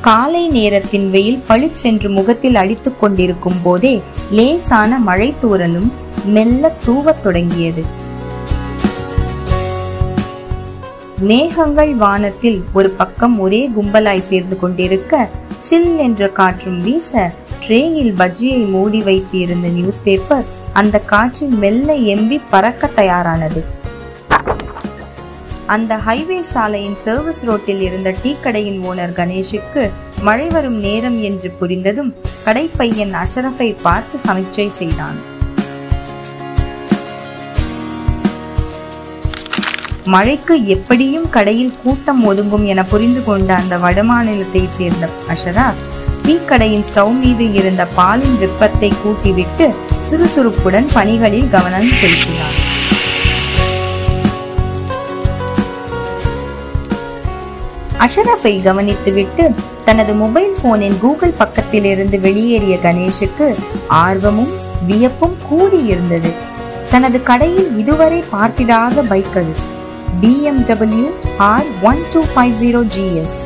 காலை நேரத்தின் வெயில் பளிச்சென்று முகத்தில் அடித்துக் கொண்டிருக்கும் போதே லேசான மழை தூரலும் மெல்ல தூவத் தொடங்கியது. மேகங்கள் வானத்தில் ஒரு பக்கம் ஒரே கும்பலாய் சேர்ந்து கொண்டிருக்க சில் என்ற காற்றும் வீச ட்ரேயில் பஜ்ஜியை மூடி வைத்து இருந்த நியூஸ் பேப்பர் அந்த காற்றில் மெல்ல எம்பி பறக்க தயாரானது. அந்த ஹைவே சாலையின் சர்வீஸ் ரோட்டில் இருந்த டீ கடையின் ஓனர் கணேஷுக்கு மழை வரும் நேரம் என்று புரிந்ததும் கடைப்பையன் அஷரஃபை பார்த்து சமிச்சை செய்தான். மழைக்கு எப்படியும் கடையில் கூட்டம் ஒதுங்கும் என புரிந்து கொண்ட அந்த வடமாநிலத்தை சேர்ந்த அஷரா டீ கடையின் ஸ்டவ் மீது இருந்த பாலின் வெப்பத்தை கூட்டிவிட்டு சுறுசுறுப்புடன் பணிகளில் கவனம் செலுத்தினார் அஷரஃபை கவனித்துவிட்டு தனது மொபைல் போனின் கூகுள் பக்கத்திலிருந்து வெளியேறிய கணேஷுக்கு ஆர்வமும் வியப்பும் கூடியிருந்தது. தனது கடையில் இதுவரை பார்த்திடாத பைக் அது. BMW R one two five zero GS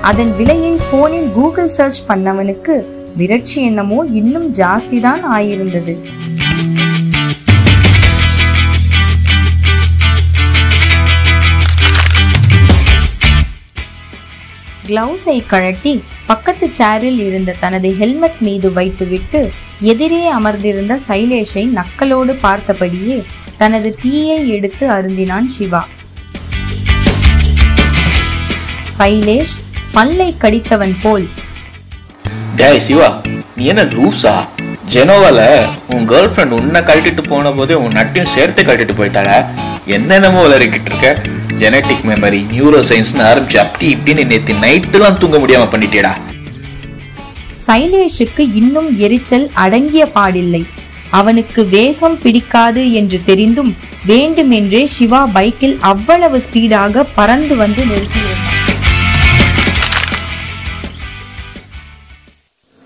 அதன் விலையை போனில் கூகுள் சர்ச் பண்ணவனுக்கு விரட்சி என்னமோ இன்னும் ஜாஸ்தி தான் ஆயிருந்தது. கிளவுஸை கழட்டி பக்கத்து சேரில் இருந்த தனது ஹெல்மெட் மீது வைத்துவிட்டு எதிரே அமர்ந்திருந்த சைலேஷை நக்கலோடு பார்த்தபடியே தனது டீயை எடுத்து அருந்தினான் சிவா. சைலேஷ் பல்லை கடித்தவன் போல் டேய் சிவா நீ என்ன லூசா? ஜெனோவால உன் கேர்ள் ஃப்ரெண்ட் உன்னை கழட்டிட்டு போன போதே உன் நட்டையும் சேர்த்து கழட்டிட்டு போயிட்டாள. என்னென்னமோ விளையாடிக்கிட்டு இருக்க. ஜெனட்டிக் மெமரி நியூரோ சயின்ஸ்னு ஆரம்பிச்சு அப்படி இப்படின்னு நேத்து நைட்டுலாம் தூங்க முடியாம பண்ணிட்டியடா சைலேஷுக்கு இன்னும் எரிச்சல் அடங்கிய பாடில்லை அவனுக்கு வேகம் பிடிக்காது என்று தெரிந்தும் வேண்டுமென்றே சிவா பைக்கில் அவ்வளவு ஸ்பீடாக பறந்து வந்து நிறுத்தியிருந்தான்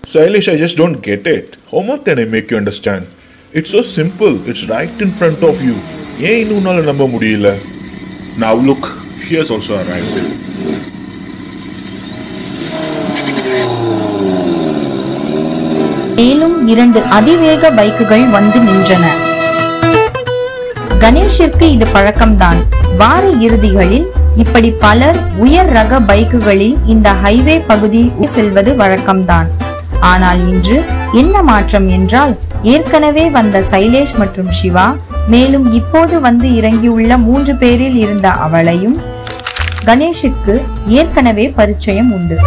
Silesh, I just don't get it. How much can I make you understand? It's so simple. It's right in front of you. ஏன் இன்னும் உன்னால நம்ப முடியல Now look, she has also arrived. மேலும் இரண்டு அதிவேக பைக்குகள் வந்து நின்றன. கணேஷிற்கு இது பழக்கம்தான். வார இறுதிகளில் இப்படி பலர் உயர் ரக பைக்குகளில் இந்த ஹைவே பகுதி செல்வது வழக்கம்தான். ஆனால் இன்று என்ன மாற்றம் என்றால் ஏற்கனவே வந்த சைலேஷ் மற்றும் சிவா மேலும் இப்போது வந்து இறங்கியுள்ள மூன்று பேரில் இருந்த அவளையும் கணேஷுக்கு ஏற்கனவே பரிச்சயம் உண்டு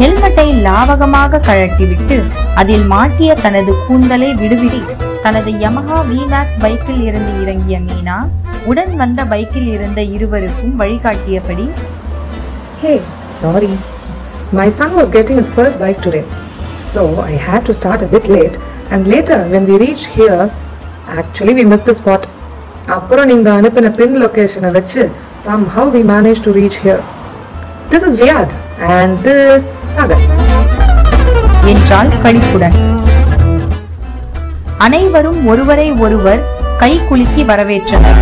ஹெல்மெட்டை லாவகமாக கழட்டிவிட்டு அதில் மாட்டிய தனது கூந்தலை விடுவிடி தனது யமஹா விமேக்ஸ் பைக்கில் இருந்து இறங்கிய மீனா உடன் வந்த பைக்கில் இருந்த இருவருக்கும் வழிகாட்டியபடி hey sorry My son was getting his first bike today. So I had to start a bit late. And later, when we reached here, actually we miss the spot அப்புறம் நீங்கள் அனுப்பின பின் லொக்கேஷனை வச்சு somehow we manage to reach here this is Riyath and this Sagar என்றால் கணிப்புடன் அனைவரும் ஒருவரை ஒருவர் கை குலுக்கி வரவேற்றனர்